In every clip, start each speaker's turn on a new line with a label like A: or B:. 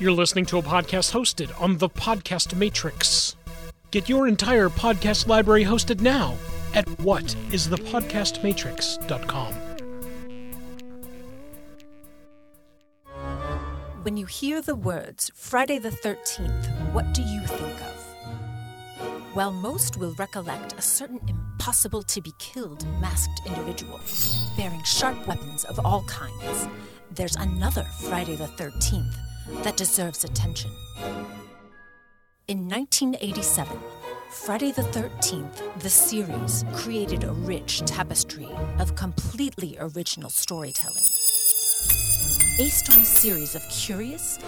A: You're listening to a podcast hosted on the Podcast Matrix. Get your entire podcast library hosted now at whatisthepodcastmatrix.com.
B: When you hear the words Friday the 13th, what do you think of? While most will recollect a certain impossible to be killed masked individual, bearing sharp weapons of all kinds, there's another Friday the 13th that deserves attention. In 1987, Friday the 13th, the series created a rich tapestry of completely original storytelling. Based on a series of curious,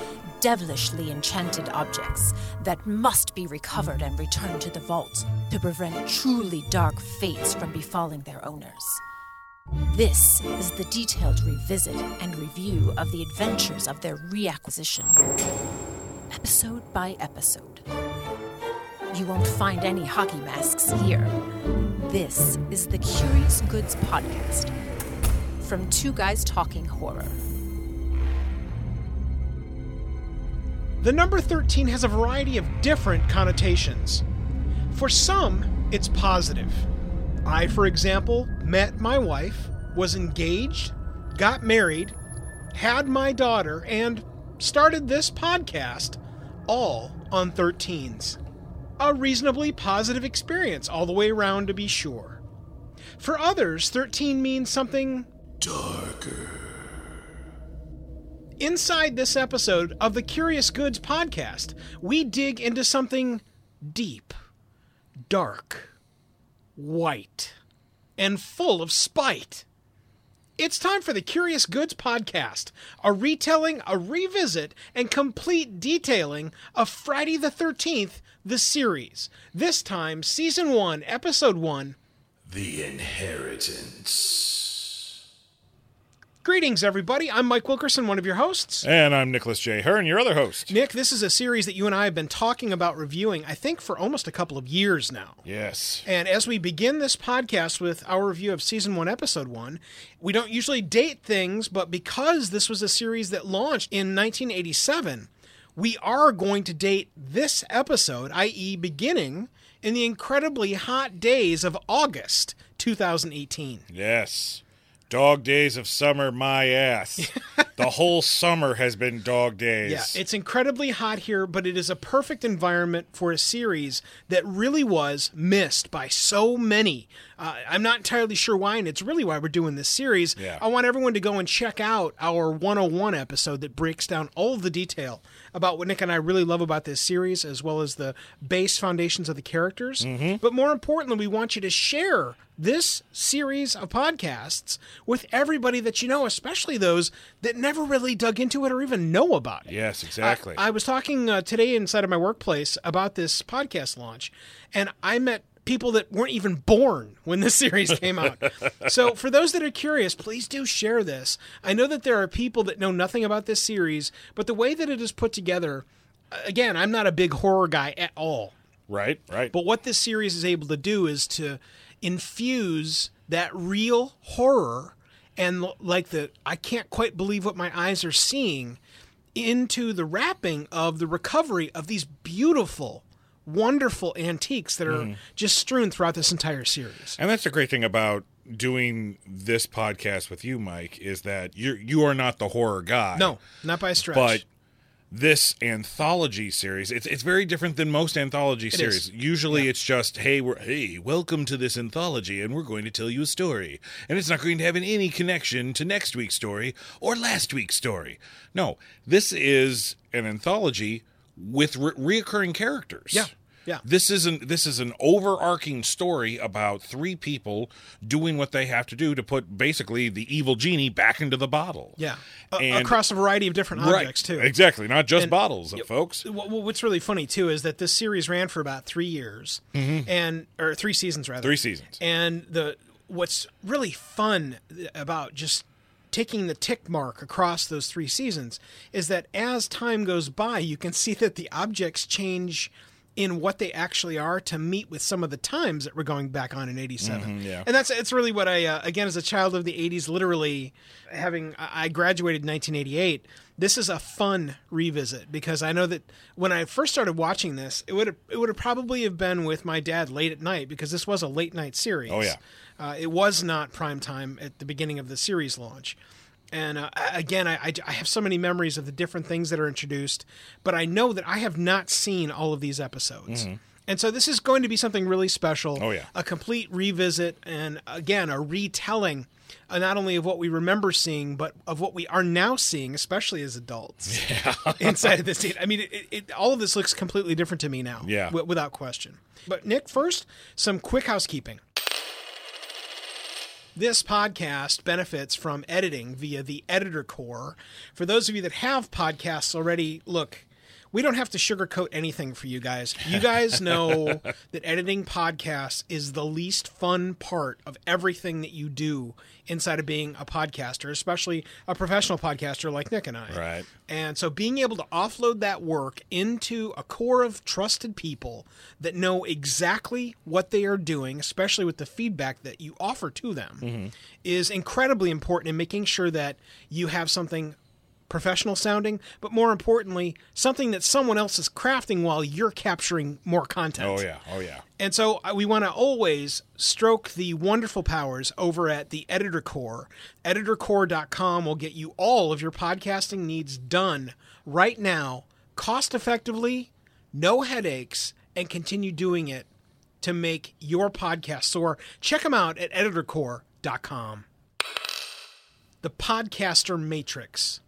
B: devilishly enchanted objects that must be recovered and returned to the vault to prevent truly dark fates from befalling their owners. This is the detailed revisit and review of the adventures of their reacquisition, episode by episode. You won't find any hockey masks here. This is the Curious Goods Podcast from Two Guys Talking Horror.
A: The number 13 has a variety of different connotations. For some, it's positive. I, for example, met my wife, was engaged, got married, had my daughter, and started this podcast all on 13s. A reasonably positive experience all the way around, to be sure. For others, 13 means something
C: Darker.
A: Inside this episode of the Curious Goods podcast, we dig into something deep, dark, white, and full of spite. It's time for the Curious Goods podcast, a retelling, a revisit, and complete detailing of Friday the 13th, the series. This time, Season 1, Episode 1
C: The Inheritance.
A: Greetings, everybody. I'm Mike Wilkerson, one of your hosts.
D: And I'm Nicholas J. Hearn, your other host.
A: Nick, this is a series that you and I have been talking about reviewing, I think, for almost a couple of years now.
D: Yes.
A: And as we begin this podcast with our review of season one, episode one, we don't usually date things, but because this was a series that launched in 1987, we are going to date this episode, i.e., beginning in the incredibly hot days of August 2018.
D: Yes. Dog days of summer, my ass. the whole summer has been dog days.
A: Yeah, it's incredibly hot here, but it is a perfect environment for a series that really was missed by so many. Uh, I'm not entirely sure why, and it's really why we're doing this series.
D: Yeah.
A: I want everyone to go and check out our 101 episode that breaks down all the detail about what Nick and I really love about this series, as well as the base foundations of the characters. But more importantly, we want you to share this series of podcasts with everybody that you know, especially those that never really dug into it or even know about it.
D: Yes, exactly.
A: I, I was talking uh, today inside of my workplace about this podcast launch, and I met people that weren't even born when this series came out. so, for those that are curious, please do share this. I know that there are people that know nothing about this series, but the way that it is put together, again, I'm not a big horror guy at all.
D: right, right.
A: But what this series is able to do is to infuse that real horror and like the I can't quite believe what my eyes are seeing into the wrapping of the recovery of these beautiful, wonderful antiques that are mm-hmm. just strewn throughout this entire series.
D: and that's the great thing about doing this podcast with you, Mike, is that you you are not the horror guy.
A: No, not by a stretch.
D: But this anthology series, it's it's very different than most anthology series.
A: is.
D: Usually it's just, hey, we're hey, welcome to this anthology and we're going to tell you a story. And it's not going to have any connection to next week's story or last week's story. No, this is an anthology with re- reoccurring characters.
A: Yeah, yeah.
D: This isn't this is an overarching story about three people doing what they have to do to put basically the evil genie back into the bottle.
A: yeah, A-
D: And-
A: across a variety of different objects too.
D: Exactly, not just
A: And-
D: bottles, folks.
A: Wh- wh- What's really funny too is that this series ran for about three years, and or three seasons rather.
D: Mm-hmm. Three seasons.
A: And the what's really fun about just taking the tick mark across those three seasons is that as time goes by, you can see that the objects change in what they actually are to meet with some of the times that we're going back on in 87
D: yeah.
A: and that's it's really what i uh, again as a child of the 80s literally having i I graduated in 1988 this is a fun revisit because i know that when i first started watching this it would it would have probably have been with my dad late at night because this was a late night series
D: Oh, yeah.
A: uh, it was not prime time at the beginning of the series launch and uh, again, I, I, I have so many memories of the different things that are introduced, but I know that I have not seen all of these episodes. And so this is going to be something really special.
D: Oh, yeah.
A: A complete revisit and, again, a retelling uh, not only of what we remember seeing, but of what we are now seeing, especially as adults inside of this scene. I mean, it, it, all of this looks completely different to me now.
D: Yeah.
A: wi- without question. But, Nick, first, some quick housekeeping. This podcast benefits from editing via the Editor Core. For those of you that have podcasts already, look, we don't have to sugarcoat anything for you guys. You guys know that editing podcasts is the least fun part of everything that you do inside of being a podcaster, especially a professional podcaster like Nick and I.
D: Right.
A: And so being able to offload that work into a core of trusted people that know exactly what they are doing, especially with the feedback that you offer to them, mm-hmm. is incredibly important in making sure that you have something professional sounding, but more importantly, something that someone else is crafting while you're capturing more content.
D: Oh yeah. Oh yeah.
A: And so uh, we want to always stroke the wonderful powers over at the Editor Core. EditorCore.com will get you all of your podcasting needs done right now, cost effectively, no headaches, and continue doing it to make your podcast soar. Check them out at EditorCore.com. The Podcaster Matrix.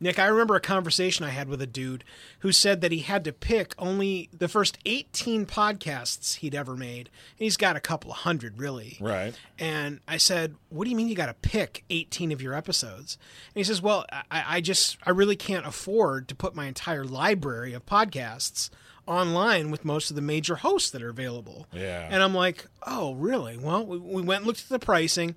A: Nick, I remember a conversation I had with a dude who said that he had to pick only the first 18 podcasts he'd ever made. And he's got a couple of hundred, really.
D: Right.
A: And I said, What do you mean you got to pick 18 of your episodes? And he says, Well, I, I just, I really can't afford to put my entire library of podcasts online with most of the major hosts that are available.
D: Yeah.
A: And I'm like, Oh, really? Well, we, we went and looked at the pricing.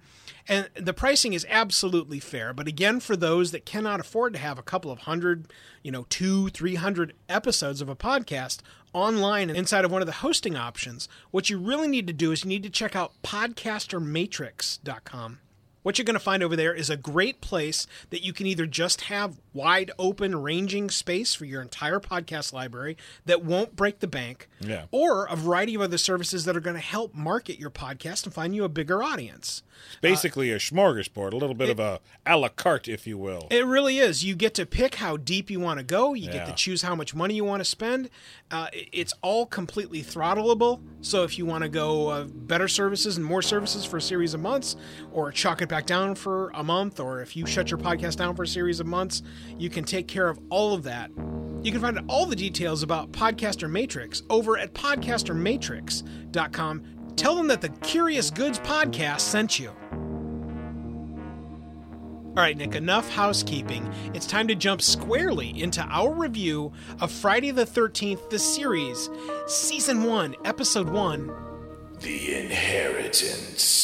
A: And the pricing is absolutely fair. But again, for those that cannot afford to have a couple of hundred, you know, two, three hundred episodes of a podcast online and inside of one of the hosting options, what you really need to do is you need to check out podcastermatrix.com. What you're going to find over there is a great place that you can either just have wide open ranging space for your entire podcast library that won't break the bank,
D: Yeah.
A: or a variety of other services that are going to help market your podcast and find you a bigger audience.
D: It's basically a smorgasbord, a little bit of a a la carte, if you will.
A: It really is. You get to pick how deep you want to go. You get to choose how much money you want to spend. Uh, it's all completely throttleable. So if you want to go uh, better services and more services for a series of months, or chalk it back down for a month, or if you shut your podcast down for a series of months, you can take care of all of that. You can find all the details about Podcaster Matrix over at podcastermatrix.com. Tell them that the Curious Goods podcast sent you. All right, Nick, enough housekeeping. It's time to jump squarely into our review of Friday the 13th, the series, Season 1, Episode 1.
C: The inheritance.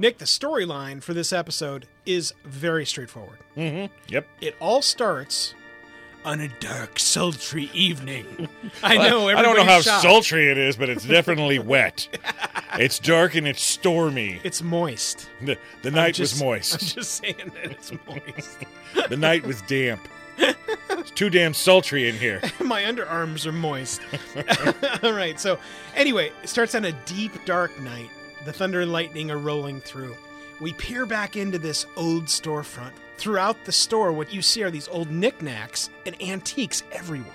A: Nick, the storyline for this episode is very straightforward. Mm-hmm.
D: Yep.
A: It all starts on a dark, sultry evening. I know,
D: I don't know how
A: shocked.
D: sultry it is, but it's definitely wet. It's dark and it's stormy.
A: It's moist.
D: The, the night
A: Just-
D: was moist.
A: I'm just saying that it's moist.
D: The night was damp. It's too damn sultry in here.
A: My underarms are moist. All right. So, anyway, it starts on a deep, dark night. The thunder and lightning are rolling through. We peer back into this old storefront. Throughout the store, what you see are these old knickknacks and antiques everywhere.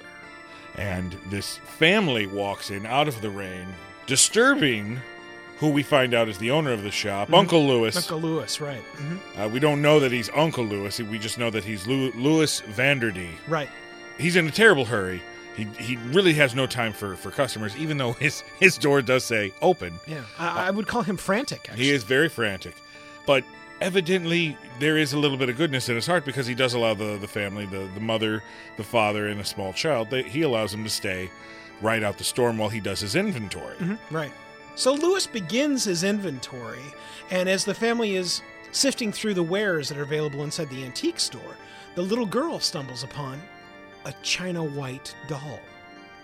D: And this family walks in out of the rain, disturbing who we find out is the owner of the shop, Uncle Lewis.
A: Uncle Lewis, right? hmm
D: Uh, we don't know that he's Uncle Lewis. We just know that he's Lew- Lewis Vendredi.
A: Right.
D: He's in a terrible hurry. He, he really has no time for, for customers, even though his, his door does say open.
A: Yeah. I, I would call him frantic. Actually.
D: He is very frantic. But evidently, there is a little bit of goodness in his heart because he does allow the, the family, the, the mother, the father, and a small child, they, he allows them to stay right out the storm while he does his inventory.
A: Mm-hmm, right. So Lewis begins his inventory, and as the family is sifting through the wares that are available inside the antique store, the little girl stumbles upon a China white doll.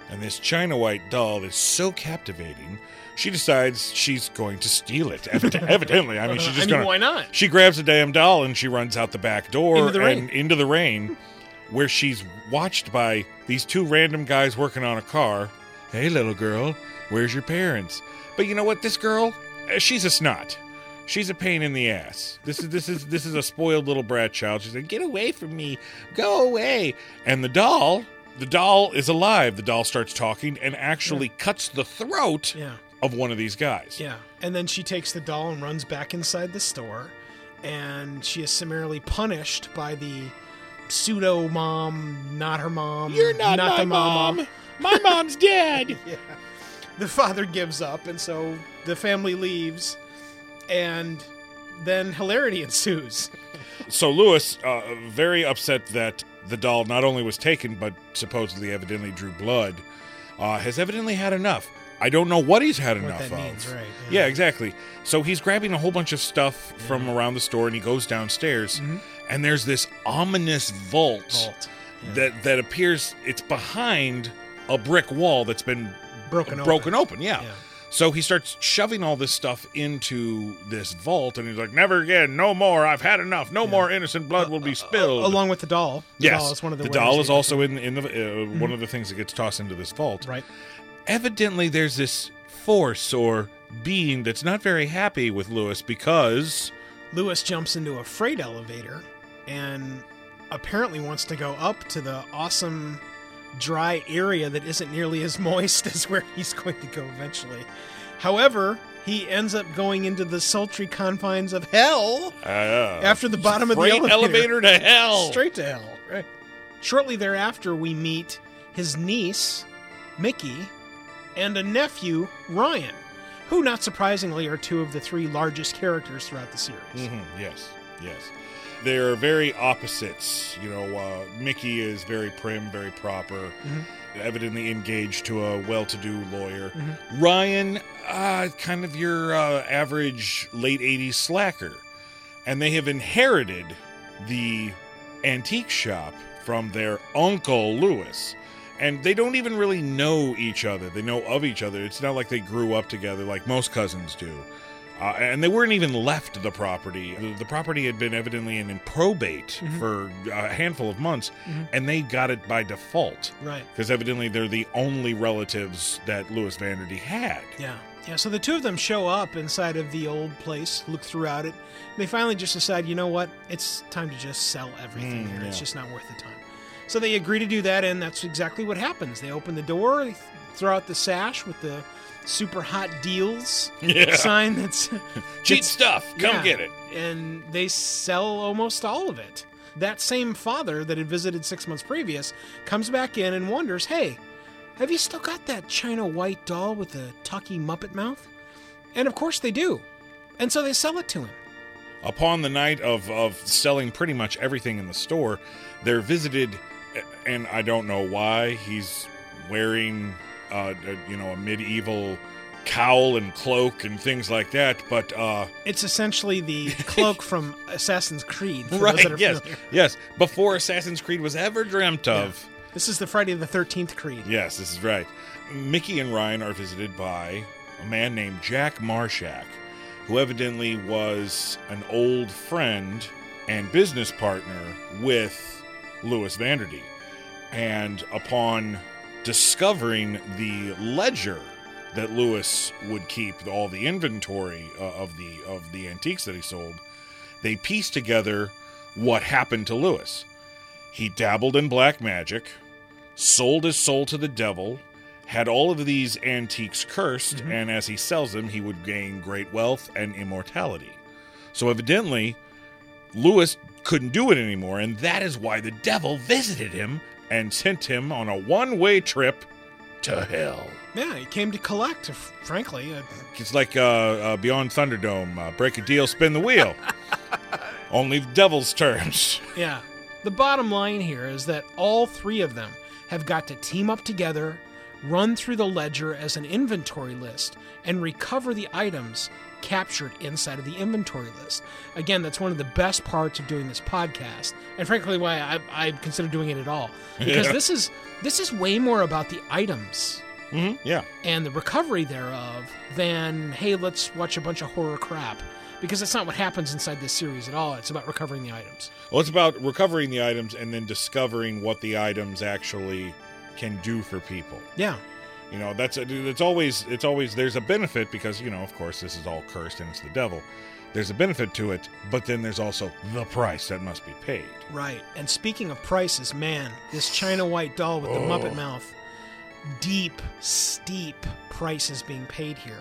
D: And this China White doll is so captivating, she decides she's going to steal it. Evid- Evidently, I mean, she's
A: I
D: just
A: mean,
D: gonna.
A: why not?
D: She grabs a damn doll and she runs out the back door
A: Into the rain.
D: and into the rain, where she's watched by these two random guys working on a car. Hey, little girl, where's your parents? But you know what? This girl, uh, she's a snot. She's a pain in the ass. This is this is this is a spoiled little brat child. She's like, "Get away from me, go away!" And the doll, the doll is alive. The doll starts talking and actually cuts the throat
A: Yeah.
D: of one of these guys.
A: Yeah. And then she takes the doll and runs back inside the store. And she is summarily punished by the pseudo mom, not her mom.
D: You're not, my
A: the
D: mom. My mom's dead.
A: yeah. The father gives up, and so the family leaves. And then hilarity ensues.
D: So Lewis, uh, very upset that the doll not only was taken, but supposedly evidently drew blood, uh, has evidently had enough. I don't know what he's had
A: What
D: enough of.
A: means, right?
D: Yeah, exactly. So he's grabbing a whole bunch of stuff from around the store, and he goes downstairs, and there's this ominous vault,
A: Mm-hmm. Vault. Yeah.
D: that that appears. It's behind a brick wall that's been
A: broken open.
D: broken open. Yeah.
A: Yeah.
D: So he starts shoving all this stuff into this vault, and he's like, "Never again, no more. I've had enough. No more innocent blood will be uh, uh, spilled."
A: Uh, along with the doll. The
D: yes,
A: doll is one of the,
D: the doll is also in in the uh, mm-hmm. one of the things that gets tossed into this vault.
A: right.
D: Evidently, there's this force or being that's not very happy with Lewis because
A: Lewis jumps into a freight elevator and apparently wants to go up to the awesome dry area that isn't nearly as moist as where he's going to go eventually. However, he ends up going into the sultry confines of hell
D: uh,
A: after the bottom of the
D: freight
A: elevator.
D: to hell.
A: Straight to hell. Right. Shortly thereafter, we meet his niece, Mickey, and a nephew, Ryan, who, not surprisingly, are two of the three largest characters throughout the series.
D: Mhm, Yes, yes. They're very opposites. You know, uh, Mickey is very prim, very proper, evidently engaged to a well-to-do lawyer. Ryan, uh, kind of your uh, average late '80s slacker, and they have inherited the antique shop from their uncle Lewis. And they don't even really know each other. They know of each other. It's not like they grew up together like most cousins do. Uh, and they weren't even left the property. The, the property had been evidently in, in probate for a handful of months, and they got it by default
A: Right.
D: because evidently they're the only relatives that Lewis Vendredi had.
A: Yeah. Yeah. So the two of them show up inside of the old place, look throughout it. They finally just decide, you know what? It's time to just sell everything
D: Mm,
A: here. It's just not worth the time. So they agree to do that, and that's exactly what happens. They open the door, they th- throw out the sash with the super hot deals
D: Yeah.
A: sign that's
D: Cheap stuff. Come
A: yeah,
D: get it.
A: And they sell almost all of it. That same father that had visited six months previous comes back in and wonders, hey, have you still got that China white doll with the tucky Muppet mouth? And of course they do. And so they sell it to him.
D: Upon the night of, of selling pretty much everything in the store, they're visited, and I don't know why he's wearing, uh, you know, a medieval cowl and cloak and things like that. But uh,
A: It's essentially the cloak from Assassin's Creed. For those that
D: right, yes,
A: familiar.
D: yes, before Assassin's Creed was ever dreamt of.
A: This is the Friday the 13th Creed.
D: Yes, this is right. Mickey and Ryan are visited by a man named Jack Marshak, who evidently was an old friend and business partner with Lewis Vendredi. And upon discovering the ledger that Lewis would keep all the inventory uh, of the of the antiques that he sold, they pieced together what happened to Lewis. He dabbled in black magic, sold his soul to the devil, had all of these antiques cursed, and as he sells them, he would gain great wealth and immortality. So evidently, Lewis couldn't do it anymore, and that is why the devil visited him and sent him on a one way trip to hell.
A: Yeah, he came to collect, frankly. Uh,
D: It's like uh, uh, Beyond Thunderdome uh, break a deal, spin the wheel. Only the devil's terms.
A: Yeah. The bottom line here is that all three of them have got to team up together, run through the ledger as an inventory list and recover the items captured inside of the inventory list. Again, that's one of the best parts of doing this podcast, and frankly, why I, I consider doing it at all because
D: Yeah.
A: this is this is way more about the items
D: Mm-hmm. Yeah.
A: and the recovery thereof than hey, let's watch a bunch of horror crap. Because that's not what happens inside this series at all. It's about recovering the items.
D: Well, it's about recovering the items and then discovering what the items actually can do for people.
A: Yeah,
D: You know, that's it's always it's always there's a benefit because you know, of course, this is all cursed and it's the devil. There's a benefit to it, but then there's also the price that must be paid.
A: right. And speaking of prices, man, this China White doll with the
D: Oh.
A: Muppet mouth, deep, steep prices being paid here.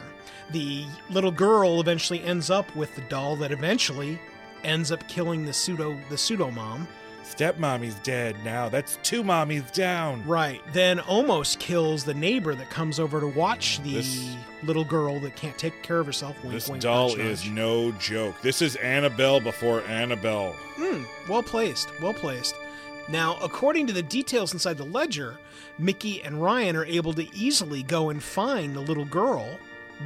A: The little girl eventually ends up with the doll that eventually ends up killing the pseudo the pseudo mom.
D: Stepmommy's dead now. That's two mommies down.
A: Right. Then almost kills the neighbor that comes over to watch the
D: This-
A: little girl that can't take care of herself. Wink,
D: This
A: wink,
D: doll
A: nudge,
D: is
A: nudge.
D: no joke. This is Annabelle before Annabelle.
A: Hmm, well placed, well placed. Now, according to the details inside the ledger, Mickey and Ryan are able to easily go and find the little girl.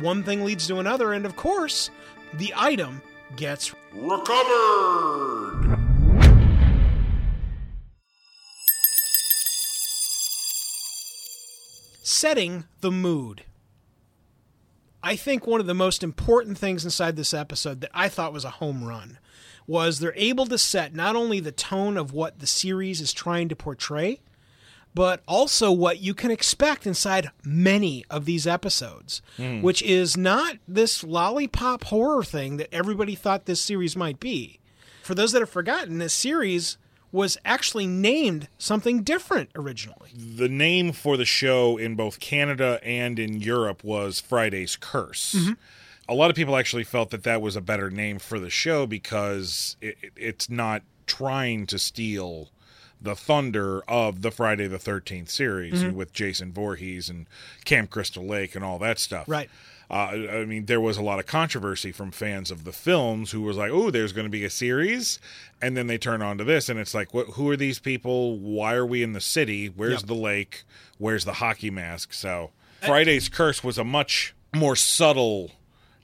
A: One thing leads to another, and of course, the item gets
C: Recovered!
A: Setting the mood. I think one of the most important things inside this episode that I thought was a home run was they're able to set not only the tone of what the series is trying to portray, but also what you can expect inside many of these episodes, hmm. which is not this lollipop horror thing that everybody thought this series might be. For those that have forgotten, this series was actually named something different originally.
D: The name for the show in both Canada and in Europe was Friday's Curse. Mm-hmm. A lot of people actually felt that that was a better name for the show because it, it- it's not trying to steal the thunder of the Friday the 13th series mm-hmm. with Jason Voorhees and Camp Crystal Lake and all that stuff.
A: Right.
D: Uh, I mean, there was a lot of controversy from fans of the films who was like, "Oh, there's going to be a series," and then they turn on to this, and it's like, what, "Who are these people? Why are we in the city? Where's
A: Yep.
D: the lake? Where's the hockey mask?" So, Friday's Curse was a much more subtle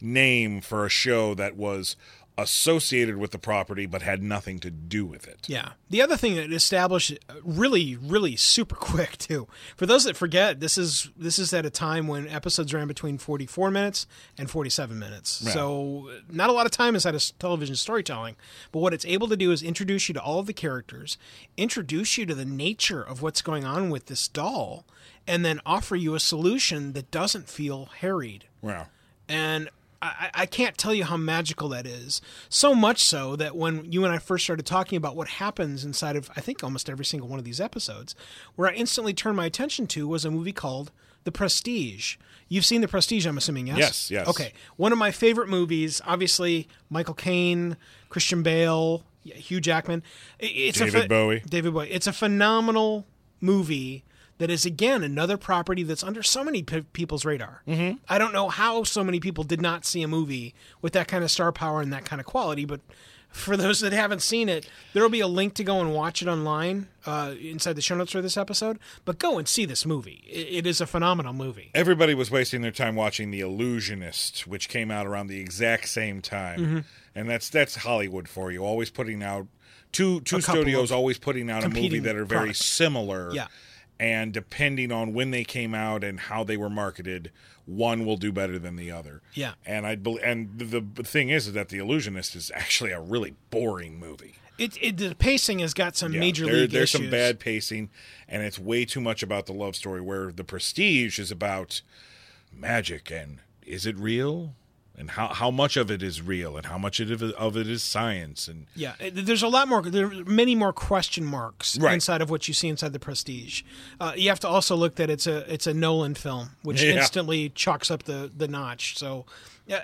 D: name for a show that was associated with the property but had nothing to do with it.
A: Yeah. The other thing that established uh, really, really super quick too. For those that forget, this is this is at a time when episodes ran between forty four minutes and forty seven minutes.
D: Yeah.
A: So uh, not a lot of time inside of television storytelling. But what it's able to do is introduce you to all of the characters, introduce you to the nature of what's going on with this doll, and then offer you a solution that doesn't feel harried
D: Wow.
A: and I, I can't tell you how magical that is. So much so that when you and I first started talking about what happens inside of, I think almost every single one of these episodes, where I instantly turned my attention to was a movie called The Prestige. You've seen The Prestige, I'm assuming, yes?
D: Yes, yes.
A: Okay. One of my favorite movies, obviously, Michael Caine, Christian Bale, Hugh Jackman. It's a
D: David Bowie.
A: David Bowie. It's a phenomenal movie that is again another property that's under so many pe- people's radar. Mm-hmm. I don't know how so many people did not see a movie with that kind of star power and that kind of quality, but for those that haven't seen it, there will be a link to go and watch it online uh, inside the show notes for this episode. But go and see this movie. It, it is a phenomenal movie.
D: everybody was wasting their time watching The Illusionist, which came out around the exact same time,
A: Mm-hmm.
D: and that's that's Hollywood for you. Always putting out two two studios, always putting out a movie that are very
A: products.
D: similar.
A: Yeah.
D: And depending on when they came out and how they were marketed, one will do better than the other.
A: Yeah.
D: and I bel and the, the thing is that The Illusionist is actually a really boring movie.
A: It, it the pacing has got some
D: Yeah,
A: major
D: there-
A: league
D: There's
A: issues.
D: some bad pacing, and it's way too much about the love story. Where the Prestige is about magic and is it real, and how how much of it is real, and how much of it of it is science, and
A: Yeah, there's a lot more. There are many more question marks
D: Right.
A: inside of what you see inside the Prestige. Uh, you have to also look that it's a it's a Nolan film, which
D: Yeah.
A: instantly chalks up the the notch. So,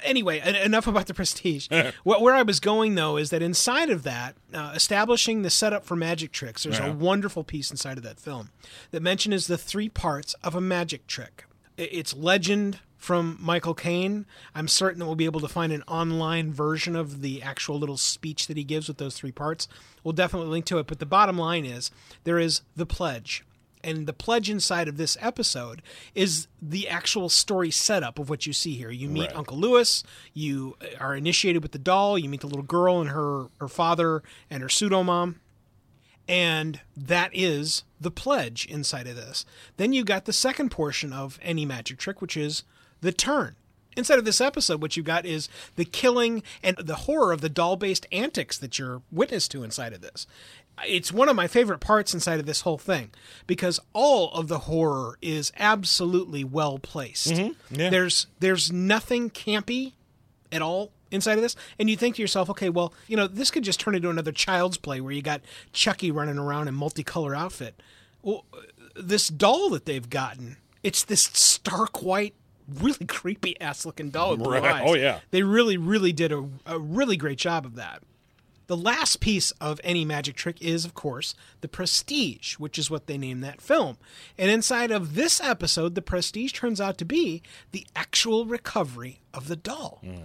A: anyway, en- enough about the Prestige. What where I was going though is that inside of that, uh, establishing the setup for magic tricks. There's
D: Yeah.
A: a wonderful piece inside of that film that mentions the three parts of a magic trick. It's legend from Michael Caine. I'm certain that we'll be able to find an online version of the actual little speech that he gives with those three parts. We'll definitely link to it. But the bottom line is there is the pledge. And the pledge inside of this episode is the actual story setup of what you see here. You meet
D: Right.
A: Uncle Lewis, you are initiated with the doll, you meet the little girl and her, her father and her pseudo mom. And that is the pledge inside of this. Then you got the second portion of any magic trick, which is the turn. Inside of this episode, what you got is the killing and the horror of the doll based antics that you're witness to inside of this. It's one of my favorite parts inside of this whole thing because all of the horror is absolutely well placed. Mm-hmm.
D: Yeah.
A: There's there's nothing campy at all inside of this. And you think to yourself, okay, well, you know, this could just turn into another child's play where you got Chucky running around in multicolor outfit. Well, this doll that they've gotten, it's this stark white, really creepy ass looking doll with blue
D: Right.
A: eyes.
D: Oh, yeah.
A: They really, really did a, a really great job of that. The last piece of any magic trick is, of course, the prestige, which is what they named that film. And inside of this episode, the prestige turns out to be the actual recovery of the doll. Mm.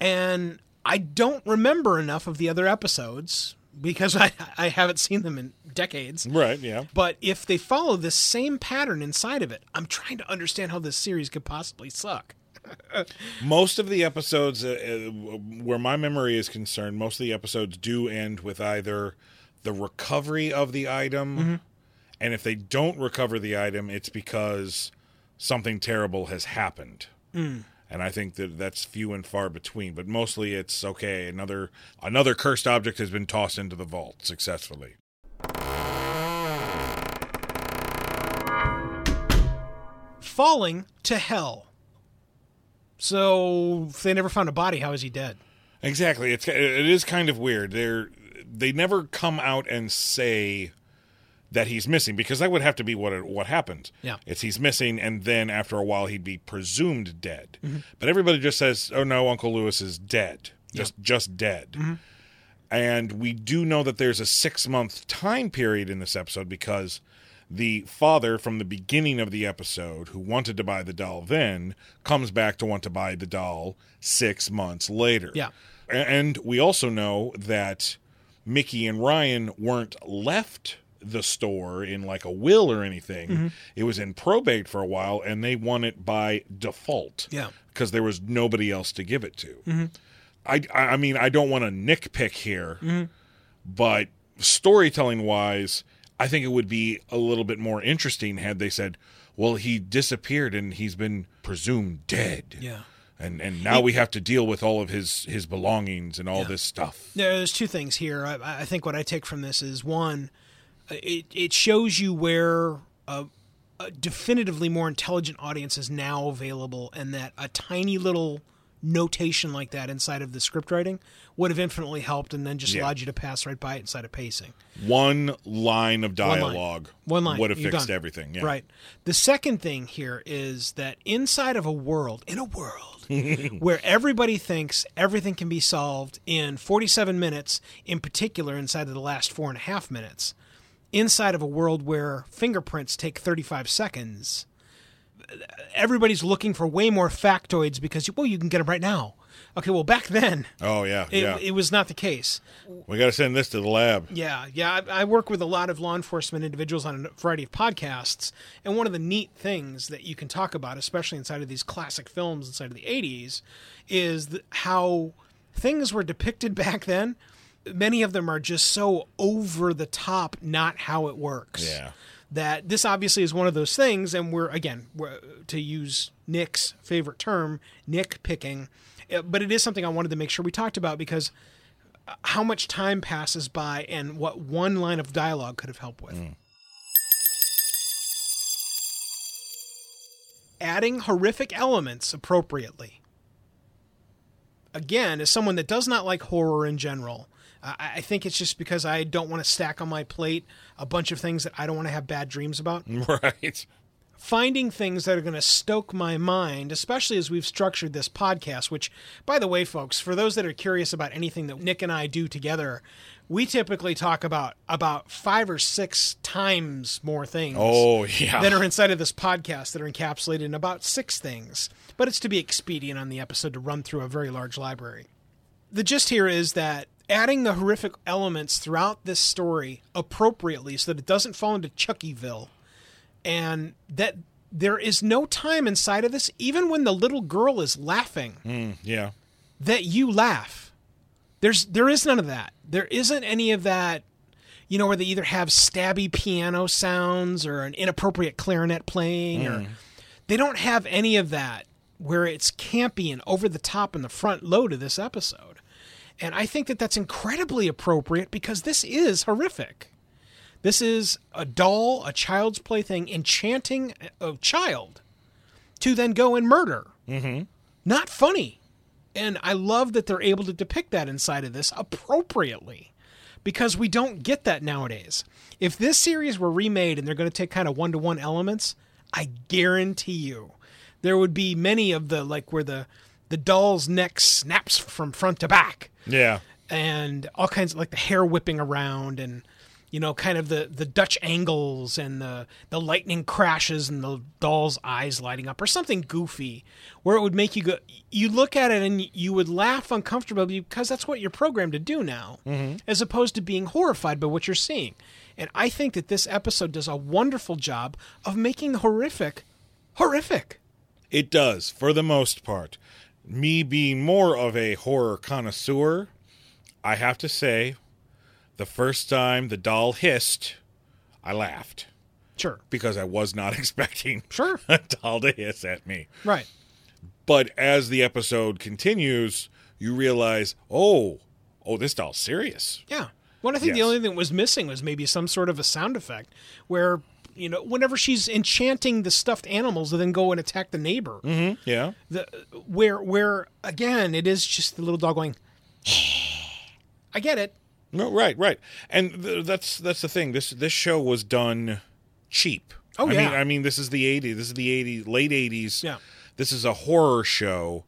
A: And I don't remember enough of the other episodes because I, I haven't seen them in decades.
D: Right, yeah.
A: But if they follow this same pattern inside of it, I'm trying to understand how this series could possibly suck.
D: Most of the episodes, uh, uh, where my memory is concerned, most of the episodes do end with either the recovery of the item,
A: Mm-hmm.
D: and if they don't recover the item, it's because something terrible has happened.
A: Mm.
D: And I think that that's few and far between. But mostly, it's okay. Another another cursed object has been tossed into the vault successfully.
A: Falling to hell. So if they never found a body, how is he dead?
D: Exactly. It's it is kind of weird. They're they never come out and say that he's missing because that would have to be what it, what happened.
A: Yeah.
D: It's he's missing and then after a while he'd be presumed dead. Mm-hmm. But everybody just says, "Oh no, Uncle Lewis is dead." Just just dead. Mm-hmm. And we do know that there's a 6-month time period in this episode because the father from the beginning of the episode who wanted to buy the doll then comes back to want to buy the doll 6 months later.
A: Yeah.
D: And we also know that Mickey and Ryan weren't left the store in like a will or anything.
A: Mm-hmm.
D: It was in probate for a while and they won it by default.
A: Yeah.
D: Because there was nobody else to give it to. I, I I mean, I don't want to nitpick here, but storytelling wise, I think it would be a little bit more interesting had they said, well, he disappeared and he's been presumed dead.
A: Yeah.
D: And and now we have to deal with all of his his belongings and all this stuff.
A: There's two things here. I, I think what I take from this is one, it it shows you where a, a definitively more intelligent audience is now available, and that a tiny little notation like that inside of the script writing would have infinitely helped, and then just
D: Yeah.
A: allowed you to pass right by it inside of pacing.
D: One line of
A: One line.
D: dialogue
A: One line.
D: would have
A: You're
D: fixed
A: done.
D: everything. Yeah.
A: Right. The second thing here is that inside of a world, in a world where everybody thinks everything can be solved in 47 minutes, in particular inside of the last four and a half minutes, inside of a world where fingerprints take 35 seconds, everybody's looking for way more factoids because, well, you can get them right now. Okay, well, back then,
D: Oh yeah,
A: it,
D: yeah.
A: it was not the case.
D: we got to send this to the lab.
A: Yeah, yeah. I, I work with a lot of law enforcement individuals on a variety of podcasts, and one of the neat things that you can talk about, especially inside of these classic films inside of the '80s, is how things were depicted back then. Many of them are just so over the top, not how it works.
D: Yeah.
A: That this obviously is one of those things, and we're again we're, to use Nick's favorite term, Nick picking, uh, but it is something I wanted to make sure we talked about because how much time passes by and what one line of dialogue could have helped with. Adding horrific elements appropriately. Again, as someone that does not like horror in general, I, I think it's just because I don't want to stack on my plate a bunch of things that I don't want to have bad dreams about
D: Right.
A: finding things that are going to stoke my mind, especially as we've structured this podcast, which, by the way, folks, for those that are curious about anything that Nick and I do together, we typically talk about about five or six times more things
D: Oh yeah.
A: that are inside of this podcast that are encapsulated in about six things. But it's to be expedient on the episode to run through a very large library. The gist here is that adding the horrific elements throughout this story appropriately so that it doesn't fall into Chuckyville and that there is no time inside of this, even when the little girl is laughing,
D: Mm, yeah.
A: that you laugh. There's there is none of that. There isn't any of that. You know, where they either have stabby piano sounds or an inappropriate clarinet playing, or they don't have any of that where it's campy and over the top in the front load of this episode. And I think that that's incredibly appropriate because this is horrific. This is a doll, a child's plaything, enchanting a child to then go and murder. Mm-hmm. Not funny. And I love that they're able to depict that inside of this appropriately because we don't get that nowadays. If this series were remade and they're going to take kind of one to one elements, I guarantee you there would be many of the like where the the doll's neck snaps from front to back
D: Yeah.
A: and all kinds of like the hair whipping around and you know kind of the the dutch angles and the the lightning crashes and the doll's eyes lighting up or something goofy where it would make you go you look at it and you would laugh uncomfortably because that's what you're programmed to do now mm-hmm. as opposed to being horrified by what you're seeing and i think that this episode does a wonderful job of making the horrific horrific
D: It does, for the most part. Me being more of a horror connoisseur, I have to say, the first time the doll hissed, I laughed
A: sure
D: because I was not expecting
A: Sure.
D: a doll to hiss at me.
A: right
D: But as the episode continues, you realize, oh, oh, this doll's serious.
A: Yeah. Well, I think the only thing that was missing was maybe some sort of a sound effect where, you know, whenever she's enchanting the stuffed animals and then go and attack the neighbor, mm-hmm.
D: Yeah.
A: the where where again it is just the little dog going. I get it.
D: No, right, right, and th- that's that's the thing. This this show was done cheap.
A: Oh,
D: I
A: yeah.
D: mean, I mean, this is the '80s. This is the '80s, late '80s.
A: Yeah.
D: This is a horror show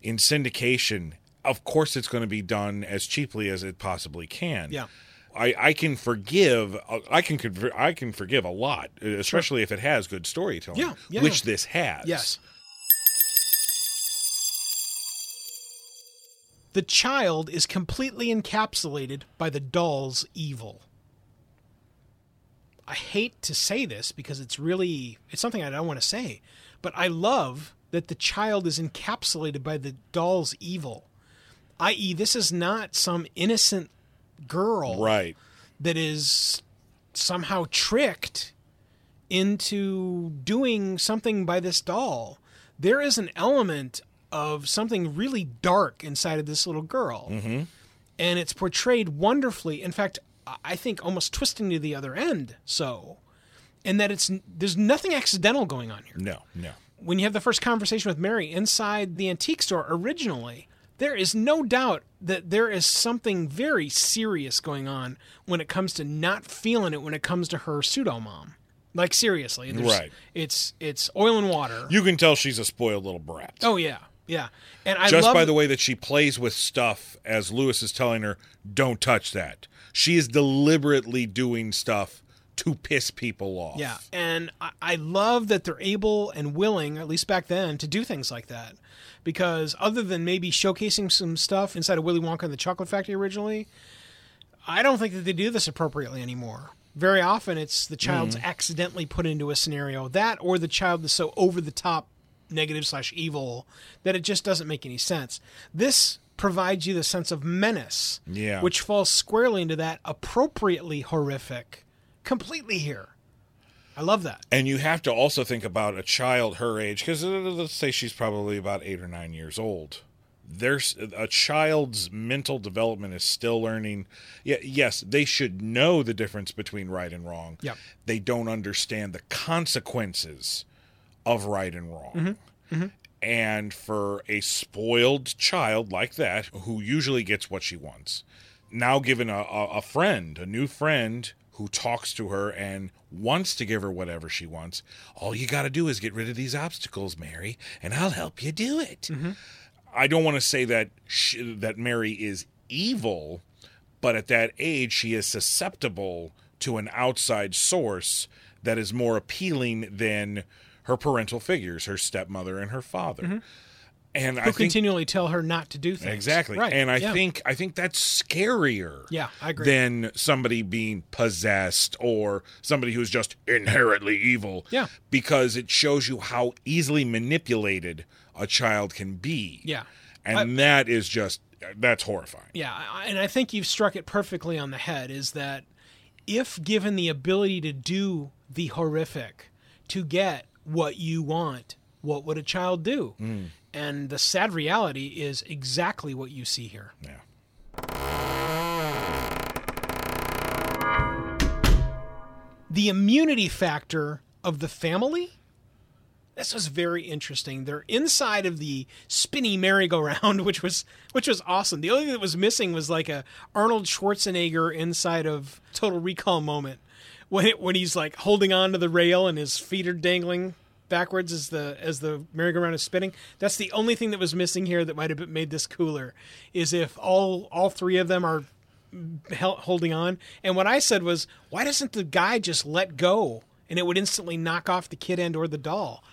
D: in syndication. Of course, it's going to be done as cheaply as it possibly can.
A: Yeah.
D: I, I can forgive uh, I can I can forgive a lot, uh, especially if it has good storytelling,
A: Yeah, yeah,
D: which this has.
A: Yes. The child is completely encapsulated by the doll's evil. I hate to say this because it's really it's something I don't want to say, but I love that the child is encapsulated by the doll's evil. i.e., this is not some innocent girl
D: Right.
A: that is somehow tricked into doing something by this doll. There is an element of something really dark inside of this little girl. Mm-hmm. And it's portrayed wonderfully. In fact, I- I think almost twisting to the other end. So, and that it's there's nothing accidental going on here
D: No, no.
A: when you have the first conversation with Mary inside the antique store originally, there is no doubt that there is something very serious going on when it comes to not feeling it when it comes to her pseudo mom. Like seriously,
D: Right.
A: It's it's oil and water.
D: You can tell she's a spoiled little brat.
A: oh yeah, yeah. And I
D: just
A: love
D: by the way that she plays with stuff as Lewis is telling her, don't touch that. She is deliberately doing stuff to piss people off.
A: Yeah, and I, I love that they're able and willing, at least back then, to do things like that. Because other than maybe showcasing some stuff inside of Willy Wonka and the Chocolate Factory originally, I don't think that they do this appropriately anymore. Very often, it's the child's mm. accidentally put into a scenario that, or the child is so over the top negative slash evil that it just doesn't make any sense. This provides you the sense of menace,
D: Yeah.
A: which falls squarely into that appropriately horrific, completely here. I love that.
D: And you have to also think about a child her age, because uh, let's say she's probably about eight or nine years old. There's a child's mental development is still learning. Yeah, yes, they should know the difference between right and wrong.
A: Yep.
D: They don't understand the consequences of right and wrong. Mm-hmm. Mm-hmm. And for a spoiled child like that, who usually gets what she wants, now given a, a, a friend, a new friend who talks to her and wants to give her whatever she wants, all you got to do is get rid of these obstacles, Mary, and I'll help you do it. Mm-hmm. I don't want to say that she, that Mary is evil, but at that age she is susceptible to an outside source that is more appealing than her parental figures, her stepmother and her father. Mm-hmm. And I
A: Who
D: think
A: continually tell her not to do things.
D: Exactly.
A: Right.
D: And I
A: yeah.
D: think I think that's scarier.
A: Yeah, I agree.
D: Than somebody being possessed or somebody who's just inherently evil.
A: Yeah.
D: Because it shows you how easily manipulated a child can be.
A: Yeah.
D: And that is just that's horrifying.
A: Yeah, and I think you've struck it perfectly on the head is that if given the ability to do the horrific, to get what you want, what would a child do?
D: Mm.
A: And the sad reality is exactly what you see here.
D: Yeah.
A: The immunity factor of the family. This was very interesting. They're inside of the spinny merry-go-round, which was which was awesome. The only thing that was missing was like a Arnold Schwarzenegger inside of Total Recall moment when it, when he's like holding on to the rail and his feet are dangling backwards as the as the merry-go-round is spinning. That's the only thing that was missing here that might have made this cooler. Is if all all three of them are holding on. And what I said was, why doesn't the guy just let go and it would instantly knock off the kid and or the doll?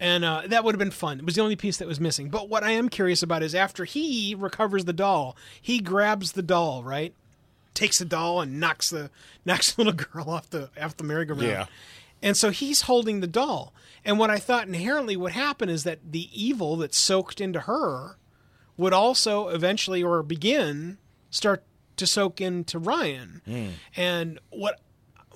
A: And uh, that would have been fun. It was the only piece that was missing. But what I am curious about is after he recovers the doll, he grabs the doll, right? Takes the doll and knocks the knocks the little girl off the off the merry-go-round.
D: Yeah.
A: And so he's holding the doll. And what I thought inherently would happen is that the evil that soaked into her would also eventually or begin start to soak into Ryan. Hmm. And what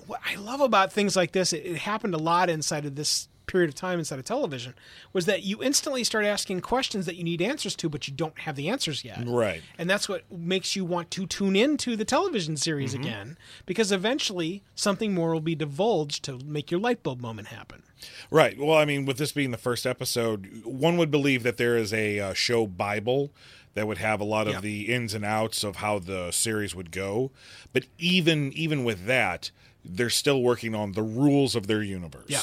A: what I love about things like this, it, it happened a lot inside of this period of time inside of television, was that you instantly start asking questions that you need answers to, but you don't have the answers yet.
D: Right.
A: And that's what makes you want to tune into the television series again, because eventually something more will be divulged to make your light bulb moment happen.
D: Right. Well, I mean, with this being the first episode, one would believe that there is a uh, show Bible that would have a lot of
A: Yeah.
D: the ins and outs of how the series would go. But even even with that, they're still working on the rules of their universe.
A: Yeah.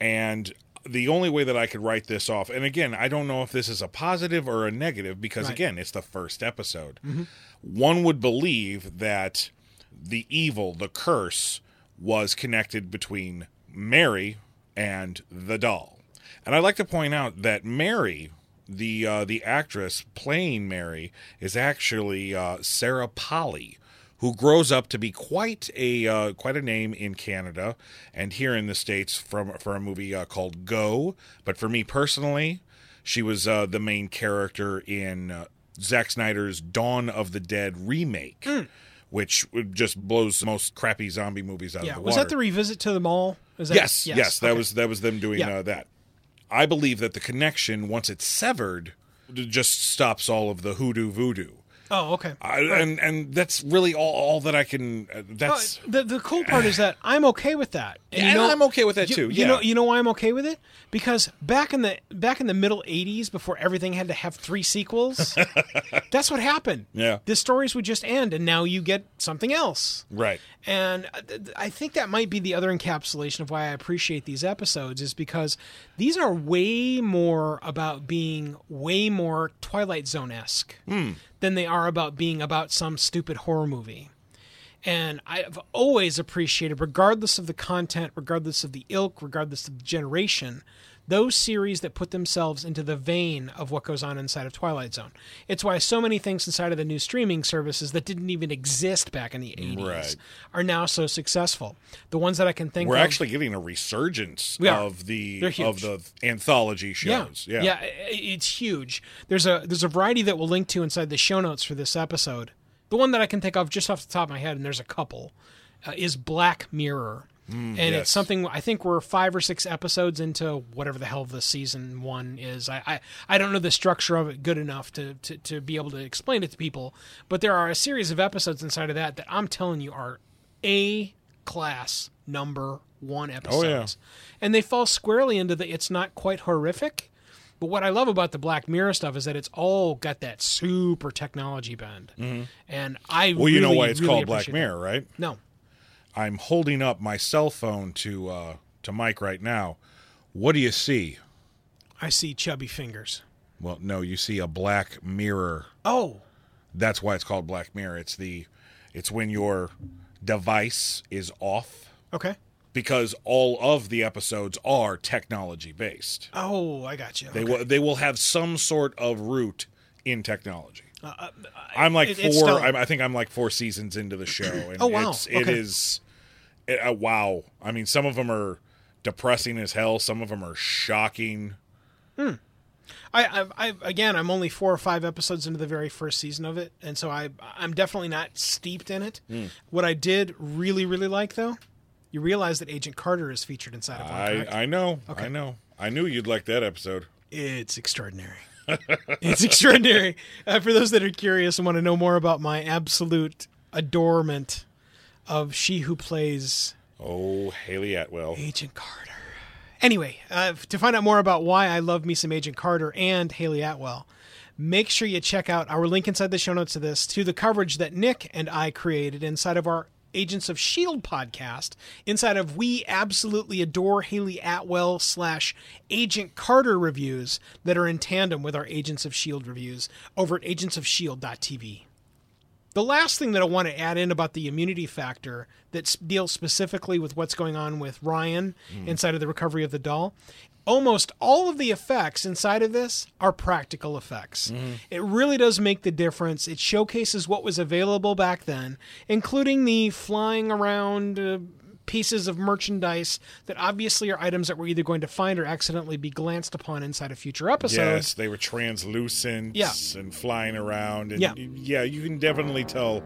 D: And the only way that I could write this off, and again, I don't know if this is a positive or a negative because
A: Right.
D: again, it's the first episode. One would believe that the evil, the curse, was connected between Mary and the doll. And I'd like to point out that Mary, the uh, the actress playing Mary, is actually uh, Sarah Polley, who grows up to be quite a uh, quite a name in Canada and here in the states from for a movie uh, called Go. But for me personally, she was uh, the main character in uh, Zack Snyder's Dawn of the Dead remake. Which just blows most crappy zombie movies out
A: Yeah.
D: of the water.
A: Was that the revisit to the mall? Is that,
D: Yes, yes, that
A: okay.
D: was that was them doing
A: Yeah.
D: uh, that. I believe that the connection, once it's severed, just stops all of the hoodoo voodoo.
A: Oh, okay.
D: I, and and that's really all, all that I can. Uh, that's
A: the the cool part is that I'm okay with that.
D: and, Yeah, and I'm okay with that
A: you-
D: too,
A: You know, you know why I'm okay with it? Because back in the back in the middle '80s, before everything had to have three sequels, that's what happened.
D: Yeah.
A: the stories would just end, and now you get something else.
D: right.
A: And uh, I think that might be the other encapsulation of why I appreciate these episodes is because these are way more about being way more Twilight Zone esque than they are about being about some stupid horror movie. And I've always appreciated, regardless of the content, regardless of the ilk, regardless of the generation, those series that put themselves into the vein of what goes on inside of Twilight Zone. It's why so many things inside of the new streaming services that didn't even exist back in the 80s
D: Right.
A: are now so successful. The ones that I can think
D: We're
A: of.
D: actually getting a resurgence of the of the anthology shows. Yeah,
A: yeah, i- it's huge. There's a there's a variety that we'll link to inside the show notes for this episode. The one that I can think of just off the top of my head, and there's a couple, uh, is Black Mirror, and
D: yes.
A: it's something I think we're five or six episodes into whatever the hell the season one is. I I, I don't know the structure of it good enough to, to to be able to explain it to people, but there are a series of episodes inside of that that I'm telling you are a class number one episodes, and they fall squarely into the it's not quite horrific. But what I love about the Black Mirror stuff is that it's all got that super technology bend, and I
D: Mm-hmm. Well, you know why it's
A: really
D: called Black Mirror, right?
A: No,
D: I'm holding up my cell phone to uh, to Mike right now. What do you see?
A: I see chubby fingers.
D: Well, no, you see a black mirror.
A: Oh,
D: That's why it's called Black Mirror. It's the it's when your device is off
A: okay.
D: because all of the episodes are technology based.
A: Oh, I got you.
D: They
A: Okay.
D: will they will have some sort of root in technology. I'm like
A: Uh, it-
D: four. I'm, I think I'm like four seasons into the show, and
A: Oh, wow.
D: it's, it
A: Okay.
D: is it, uh, wow. I mean, some of them are depressing as hell. Some of them are shocking.
A: I, I, I again, I'm only four or five episodes into the very first season of it, and so I, I'm definitely not steeped in it.
D: Hmm.
A: What I did really, really like, though, you realize that Agent Carter is featured inside of one.
D: I
A: correct?
D: I know.
A: Okay.
D: I know. I knew you'd like that episode.
A: It's extraordinary. It's extraordinary. Uh, for those that are curious and want to know more about my absolute adorement of she who plays
D: Oh, Hayley Atwell.
A: Agent Carter. Anyway, uh, to find out more about why I love me some Agent Carter and Hayley Atwell, make sure you check out our link inside the show notes of this to the coverage that Nick and I created inside of our Agents of S.H.I.E.L.D. Podcast, inside of We Absolutely Adore Hayley Atwell slash Agent Carter reviews that are in tandem with our Agents of S.H.I.E.L.D. Reviews over at agentsofshield.tv. The last thing that I want to add in about the immunity factor that deals specifically with what's going on with Ryan mm. inside of the recovery of the doll, almost all of the effects inside of this are practical effects. It really does make the difference. It showcases what was available back then, including the flying around. Uh, Pieces of merchandise that obviously are items that we're either going to find or accidentally be glanced upon inside of future episodes.
D: Yes, they were translucent
A: Yeah.
D: and flying around. And
A: Yeah.
D: yeah, you can definitely tell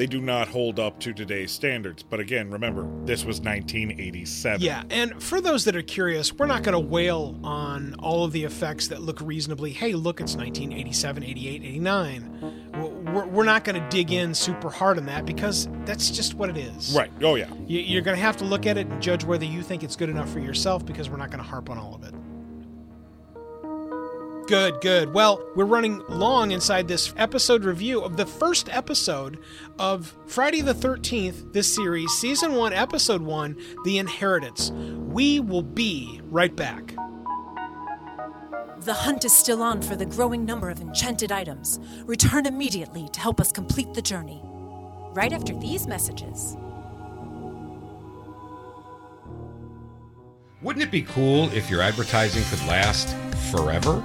D: they do not hold up to today's standards. But again, remember, this was 1987.
A: Yeah, and for those that are curious, we're not going to wail on all of the effects that look reasonably, hey, look, it's 1987, 88, 89. We're, we're not going to dig in super hard on that because that's just what it is.
D: Right. Oh, yeah.
A: You- You're going to have to look at it and judge whether you think it's good enough for yourself because we're not going to harp on all of it. Good, good. Well, we're running long inside this episode review of the first episode of Friday the 13th, this series, Season 1, Episode 1, The Inheritance. We will be right back.
B: The hunt is still on for the growing number of enchanted items. Return immediately to help us complete the journey. Right after these messages.
E: Wouldn't it be cool if your advertising could last forever?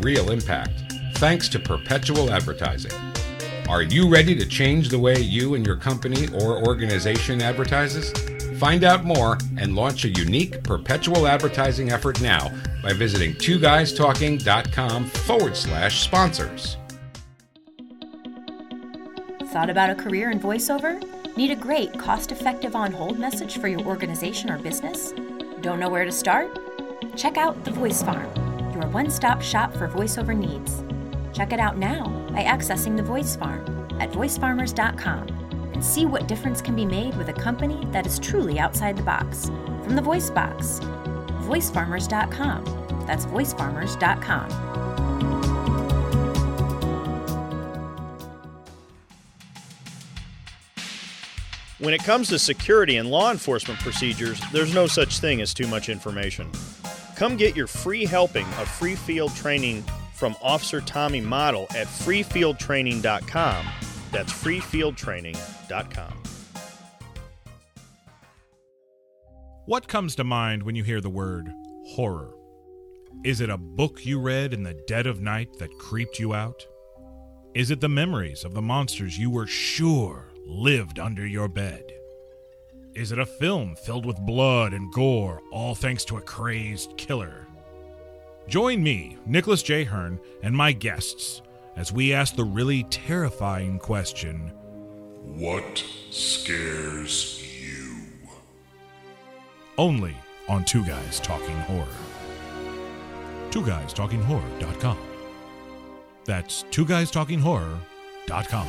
E: real impact, thanks to perpetual advertising. Are you ready to change the way you and your company or organization advertises? Find out more and launch a unique perpetual advertising effort now by visiting twoguystalking.com forward slash sponsors.
F: Thought about a career in voiceover? Need a great, cost effective on hold message for your organization or business? Don't know where to start? Check out The Voice Farm, your one stop shop for voiceover needs. Check it out now by accessing The Voice Farm at voicefarmers.com and see what difference can be made with a company that is truly outside the box. From the Voice Box, voicefarmers.com. That's voicefarmers.com.
G: When it comes to security and law enforcement procedures, there's no such thing as too much information. Come get your free helping of free field training from Officer Tommy Model at freefieldtraining.com. That's freefieldtraining.com.
H: What comes to mind when you hear the word horror? Is it a book you read in the dead of night that creeped you out? Is it the memories of the monsters you were sure lived under your bed? Is it a film filled with blood and gore, all thanks to a crazed killer? Join me, Nicholas J. Hearn, and my guests as we ask the really terrifying question
C: What scares you?
H: only on Two Guys Talking Horror. Two Guys Talking Horror.com. That's Two Guys Talking Horror.com.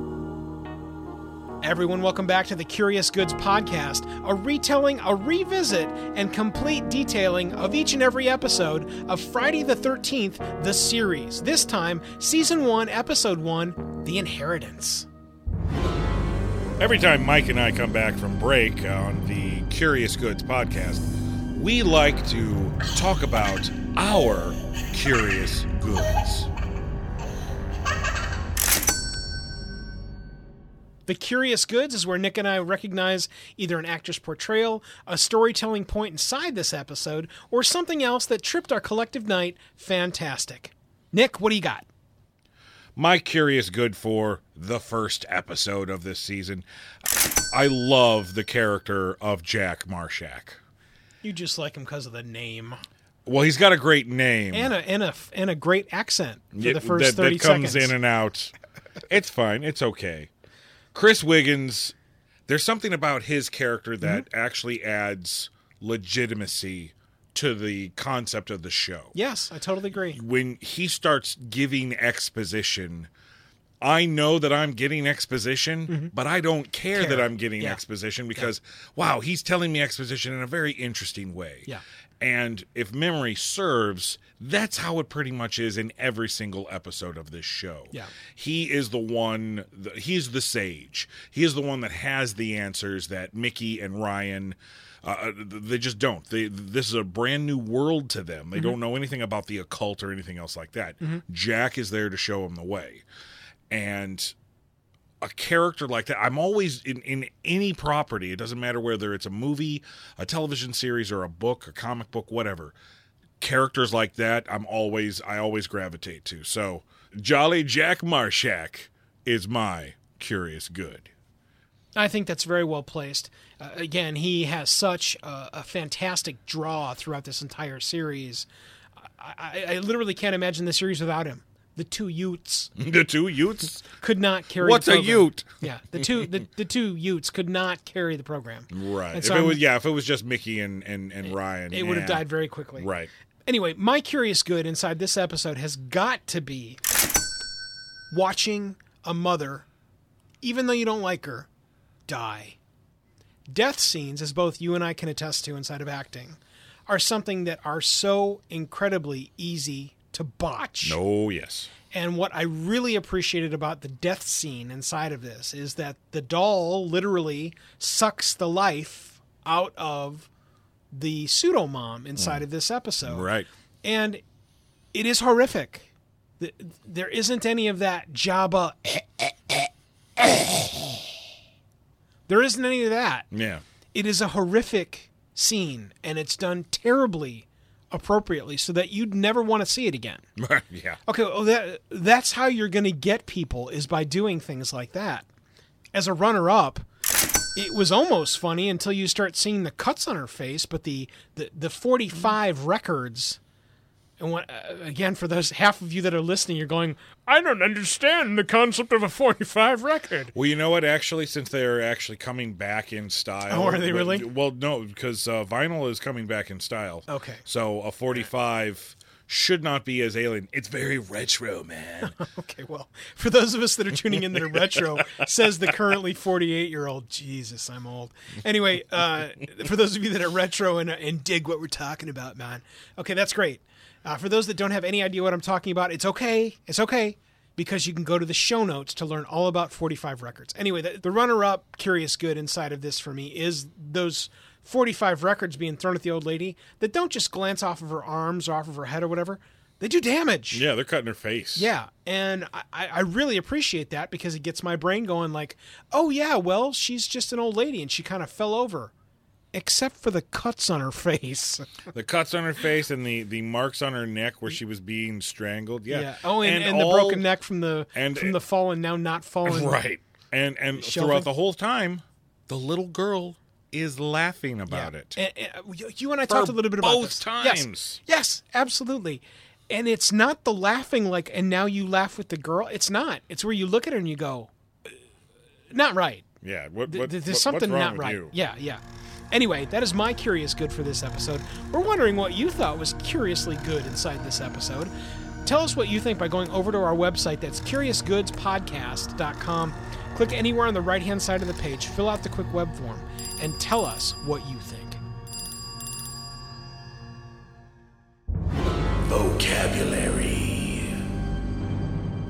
A: Everyone, welcome back to the Curious Goods Podcast, a retelling, a revisit, and complete detailing of each and every episode of Friday the 13th, the series. This time, Season 1, Episode 1 The Inheritance.
D: Every time Mike and I come back from break on the Curious Goods podcast, we like to talk about our curious goods.
A: The Curious Goods is where Nick and I recognize either an actor's portrayal, a storytelling point inside this episode, or something else that tripped our collective night fantastic. Nick, what do you got?
D: My curious good for the first episode of this season. I love the character of Jack Marshak.
A: You just like him because of the name
D: Well, he's got a great name.
A: and a and a and a great accent for
D: Yeah,
A: the first
D: that,
A: thirty
D: that comes
A: seconds.
D: in and out. It's fine. It's okay. Chris Wiggins, there's something about his character that
A: Mm-hmm.
D: actually adds legitimacy to the concept of the show.
A: yes, I totally agree.
D: When he starts giving exposition, I know that I'm getting exposition, but I don't care,
A: Mm-hmm. Care.
D: that I'm getting
A: Yeah.
D: exposition because, wow, he's telling me exposition in a very interesting way.
A: Yeah.
D: And if memory serves, that's how it pretty much is in every single episode of this show.
A: Yeah.
D: He is the one, the, he's the sage. He is the one that has the answers that Micki and Ryan. Uh, uh they just don't. They, this is a brand new world to them. They don't mm-hmm. know anything about the occult or anything else like that. Mm-hmm. Jack is there to show them the way. And a character like that i'm always in, in any property it doesn't matter whether it's a movie a television series or a book a comic book whatever characters like that i'm always i always gravitate to so jolly jack marshak is my curious good
A: I think that's very well placed. Uh, again, he has such a, a fantastic draw throughout this entire series. I, I, I literally can't imagine the series without him. The two Utes
D: the two youths
A: could not carry.
D: What's a. Ute?
A: Yeah, the two the, the two Utes could not carry the program.
D: right
A: And
D: if
A: so
D: it
A: I'm-
D: was yeah if it was just micki and and, and ryan
A: it would have died very quickly.
D: right
A: Anyway, my curious good inside this episode has got to be watching a mother, even though you don't like her, die. Death scenes, as both you and I can attest to inside of acting, are something that are so incredibly easy to botch.
D: oh yes
A: And what I really appreciated about the death scene inside of this is that the doll literally sucks the life out of the pseudo mom inside mm. of this episode.
D: right
A: And it is horrific. There isn't any of that Jabba. There isn't any of that.
D: yeah
A: It is a horrific scene, and it's done terribly appropriately so that you'd never want to see it again.
D: yeah
A: Okay, well that that's how you're going to get people is by doing things like that. As a runner-up, it was almost funny until you start seeing the cuts on her face, but the the, the 45 records and what, uh, again, for those half of you that are listening, you're going, I don't understand the concept of a 45 record.
D: Well, you know what? Actually, since they're actually coming back in style.
A: Oh, are they really?
D: Well, no, because uh, vinyl is coming back in style.
A: Okay.
D: So a 45 should not be as alien. It's very retro, man.
A: Okay, well, for those of us that are tuning in that are retro, says the currently 48 year old. Jesus, I'm old. Anyway, uh, for those of you that are retro and, and dig what we're talking about, man. Okay, that's great. Uh, for those that don't have any idea what I'm talking about, it's okay. It's okay because you can go to the show notes to learn all about 45 records. Anyway, the, the runner up curious good inside of this for me is those 45 records being thrown at the old lady that don't just glance off of her arms or off of her head or whatever. They do damage.
D: yeah, they're cutting her face.
A: Yeah, and I, I really appreciate that because it gets my brain going like, oh yeah, well she's just an old lady and she kind of fell over, except for the cuts on her face.
D: The cuts on her face and the, the marks on her neck where she was being strangled. Yeah.
A: Oh, and, and, the
D: all-
A: broken neck from the
D: and-
A: from the fallen now not fallen
D: Right. And and
A: Shelving.
D: throughout the whole time, the little girl is laughing about it.
A: And- and you- you and I
D: For
A: talked a little bit about
D: both
A: this.
D: times.
A: Yes, yes, absolutely. And it's not the laughing like, and now you laugh with the girl. It's not. It's where you look at her and you go, "Uh, not right.
D: Yeah, what, what,
A: th-
D: what-
A: there's
D: what's
A: something not right.
D: you?
A: Yeah, yeah. Anyway, that is my curious good for this episode. We're wondering what you thought was curiously good inside this episode. Tell us what you think by going over to our website. That's curiousgoodspodcast.com. Click anywhere on the right hand side of the page, fill out the quick web form, and tell us what you think.
C: Vocabulary.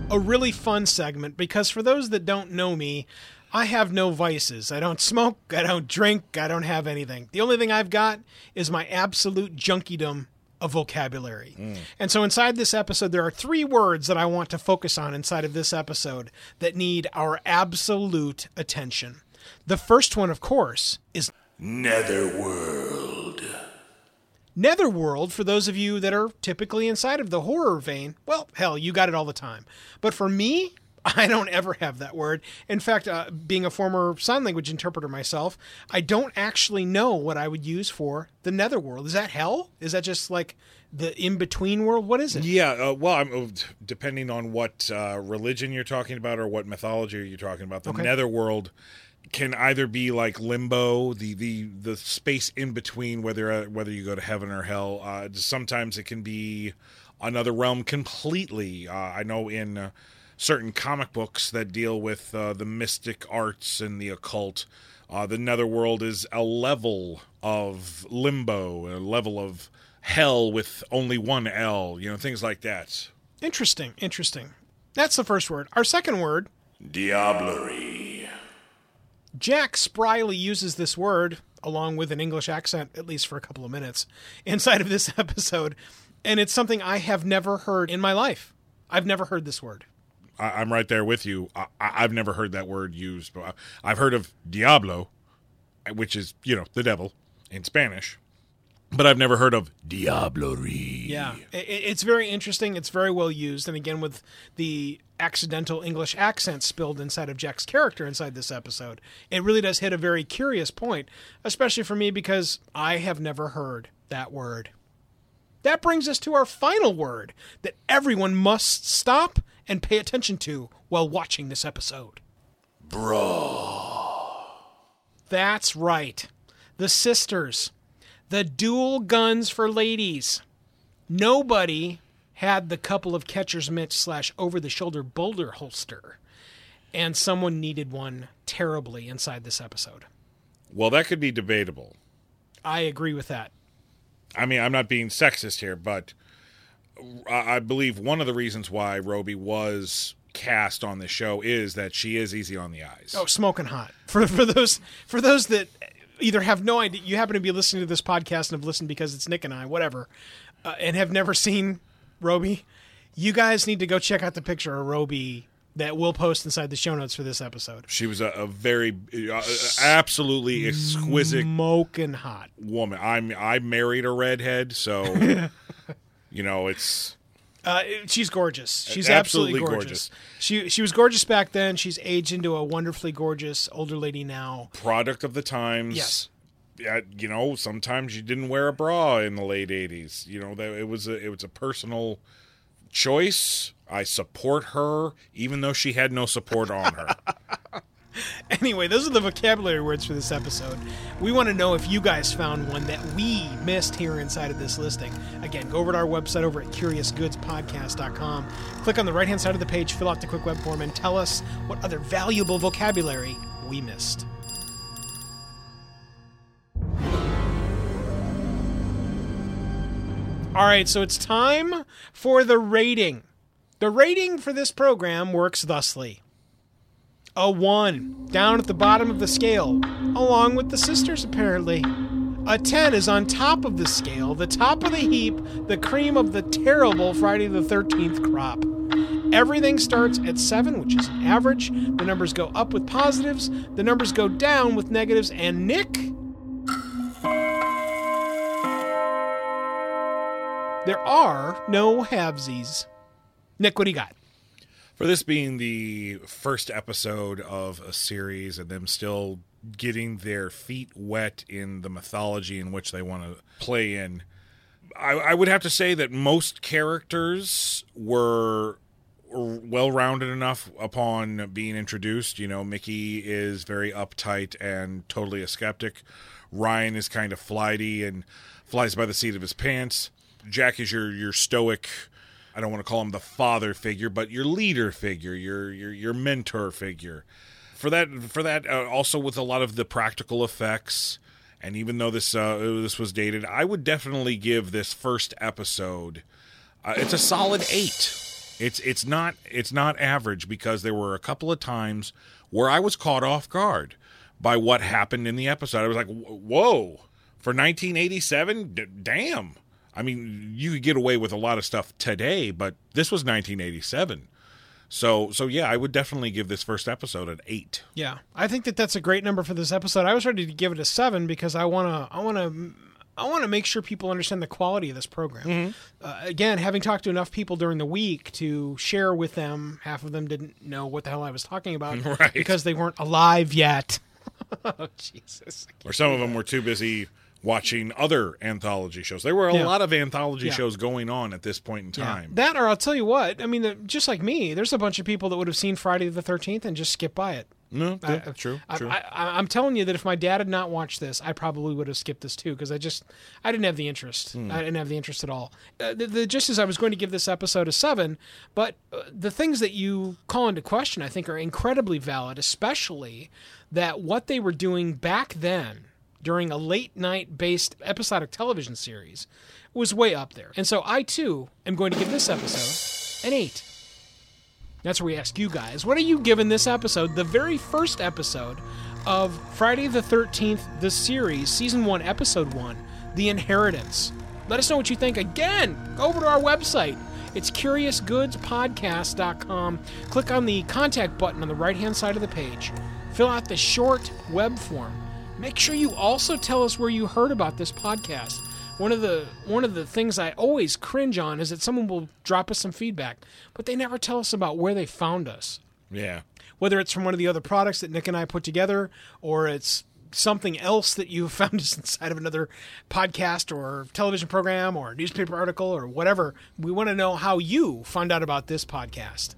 A: a really fun segment because for those that don't know me, I have no vices. I don't smoke, I don't drink, I don't have anything. The only thing I've got is my absolute junkiedom of vocabulary. Mm. And so inside this episode, there are three words that I want to focus on inside of this episode that need our absolute attention. The first one, of course, is
C: Netherworld.
A: Netherworld, for those of you that are typically inside of the horror vein, well, hell, you got it all the time. But for me, I don't ever have that word. In fact, uh, being a former sign language interpreter myself, I don't actually know what I would use for the Netherworld. Is that hell? Is that just like the in between world? What is it?
D: Yeah, uh, well, I'm, uh, depending on what uh, religion you're talking about or what mythology you're talking about, the
A: Okay.
D: netherworld can either be like limbo, the the the space in between, whether uh, whether you go to heaven or hell. Uh, sometimes it can be another realm completely. Uh, I know in uh, certain comic books that deal with uh, the mystic arts and the occult. Uh, the netherworld is a level of limbo, a level of hell with only one L, you know, things like that.
A: Interesting, interesting. That's the first word. Our second word,
C: Diablerie.
A: Jack spryly uses this word along with an English accent, at least for a couple of minutes, inside of this episode. And it's something I have never heard in my life. I've never heard this word.
D: I, I'm right there with you. I, I've never heard that word used, but I- I've heard of Diablo, which is, you know, the devil in Spanish, but I've never heard of Diablerie.
A: Yeah, it's very interesting. It's very well used, and again with the accidental English accent spilled inside of Jack's character inside this episode, it really does hit a very curious point, especially for me because I have never heard that word. That brings us to our final word that everyone must stop and pay attention to while watching this episode. Bruh. That's right. The sisters. The dual guns for ladies. Nobody had the couple of catcher's mitts slash over the shoulder boulder holster. And someone needed one terribly inside this episode.
D: Well, that could be debatable.
A: I agree with that.
D: I mean, I'm not being sexist here, but I I believe one of the reasons why Robey was cast on this show is that she is easy on the eyes.
A: Oh, smoking hot. For for those for those that either have no idea, you happen to be listening to this podcast and have listened because it's Nick and I, whatever, uh, and have never seen Robey. You guys need to go check out the picture of Robey that we'll post inside the show notes for this episode.
D: She was a, a very, uh, absolutely exquisite
A: Smoking hot.
D: woman. I'm I married a redhead, so you know it's
A: Uh, she's gorgeous. She's
D: Absolutely
A: absolutely, gorgeous. She she was gorgeous back then. She's aged into a wonderfully gorgeous older lady now.
D: product of the times.
A: Yes.
D: Yeah, you know, sometimes you didn't wear a bra in the late '80s. You know, that it was a it was a personal choice. I support her, even though she had no support on her.
A: Anyway, those are the vocabulary words for this episode. We want to know if you guys found one that we missed here inside of this listing. Again, go over to our website over at curiousgoodspodcast.com. Click on the right hand side of the page, fill out the quick web form, and tell us what other valuable vocabulary we missed. All right, so it's time for the rating. The rating for this program works thusly a 1 down at the bottom of the scale, along with the sisters, apparently. A 10 is on top of the scale, the top of the heap, the cream of the terrible Friday the 13th crop. Everything starts at 7, which is an average. The numbers go up with positives, the numbers go down with negatives, and Nick. There are no halvesies. Nick, what do you got?
D: For this being the first episode of a series and them still getting their feet wet in the mythology in which they want to play in, I, I would have to say that most characters were well rounded enough upon being introduced. You know, Micki is very uptight and totally a skeptic. Ryan is kind of flighty and flies by the seat of his pants. Jack is your your stoic. I don't want to call him the father figure, but your leader figure, your your your mentor figure. For that, for that, uh, also with a lot of the practical effects, and even though this uh, this was dated, I would definitely give this first episode. Uh, it's a solid eight. It's it's not it's not average because there were a couple of times where I was caught off guard by what happened in the episode. I was like, "Whoa!" For 1987, D- damn. I mean, you could get away with a lot of stuff today, but this was 1987. So, so yeah, I would definitely give this first episode an eight.
A: Yeah, I think that that's a great number for this episode. I was ready to give it a seven because I wanna, I wanna, I want to make sure people understand the quality of this program.
D: Mm-hmm.
A: Uh, again, having talked to enough people during the week to share with them, half of them didn't know what the hell I was talking about
D: Right.
A: because they weren't alive yet. oh Jesus!
D: Or some of them were too busy watching other anthology shows. There were a
A: Yeah.
D: lot of anthology
A: Yeah.
D: shows going on at this point in
A: Yeah.
D: time.
A: That, or I'll tell you what. I mean, the, just like me, there's a bunch of people that would have seen Friday the Thirteenth and just skip by it.
D: No,
A: I-
D: true,
A: I,
D: true.
A: I, I'm telling you that if my dad had not watched this, I probably would have skipped this too because I just I didn't have the interest.
D: Hmm.
A: I didn't have the interest at all. Uh, the, the, just as I was going to give this episode a seven, but uh, the things that you call into question, I think, are incredibly valid, especially that what they were doing back then during a late night based episodic television series was way up there. And so I too am going to give this episode an eight. That's where we ask you guys, what are you giving this episode, the very first episode of Friday the 13th, the series, season one, episode one, The Inheritance? Let us know what you think. Again, go over to our website. It's CuriousGoodsPodcast.com. Click on the contact button on the right hand side of the page. Fill out the short web form. Make sure you also tell us where you heard about this podcast. One of the one of the things I always cringe on is that someone will drop us some feedback, but they never tell us about where they found us.
D: yeah.
A: Whether it's from one of the other products that Nick and I put together, or it's something else that you found us inside of another podcast or television program or newspaper article or whatever. We want to know how you found out about this podcast.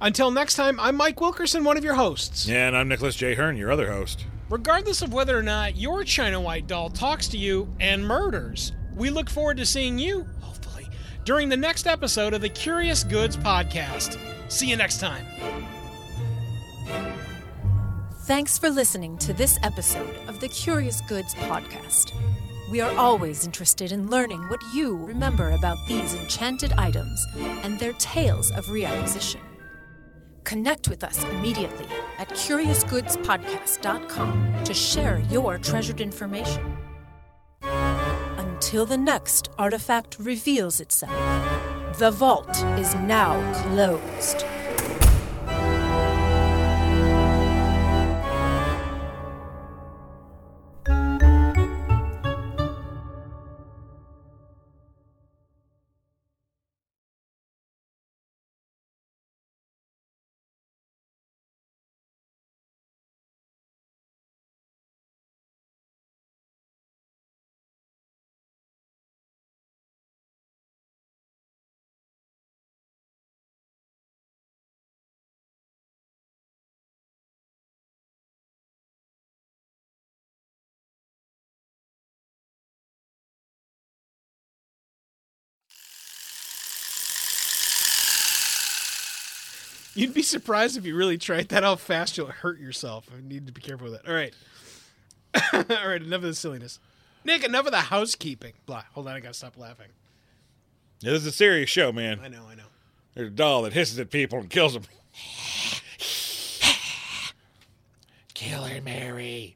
A: Until next time, I'm Mike Wilkerson, one of your hosts.
D: And I'm Nicholas J. Hearn, your other host.
A: Regardless of whether or not your China White doll talks to you and murders, we look forward to seeing you, hopefully, during the next episode of the Curious Goods Podcast. See you next time.
B: Thanks for listening to this episode of the Curious Goods Podcast. We are always interested in learning what you remember about these enchanted items and their tales of reacquisition. Connect with us immediately at CuriousGoodsPodcast.com to share your treasured information. Until the next artifact reveals itself, the vault is now closed.
A: You'd be surprised if you really tried that how fast you'll hurt yourself. I need to be careful with that. All right. All right, enough of the silliness. Nick, enough of the housekeeping. Blah. Hold on, I gotta stop laughing.
D: Yeah, this is a serious show, man.
A: I know, I know.
D: There's a doll that hisses at people and kills them. Killer Mary.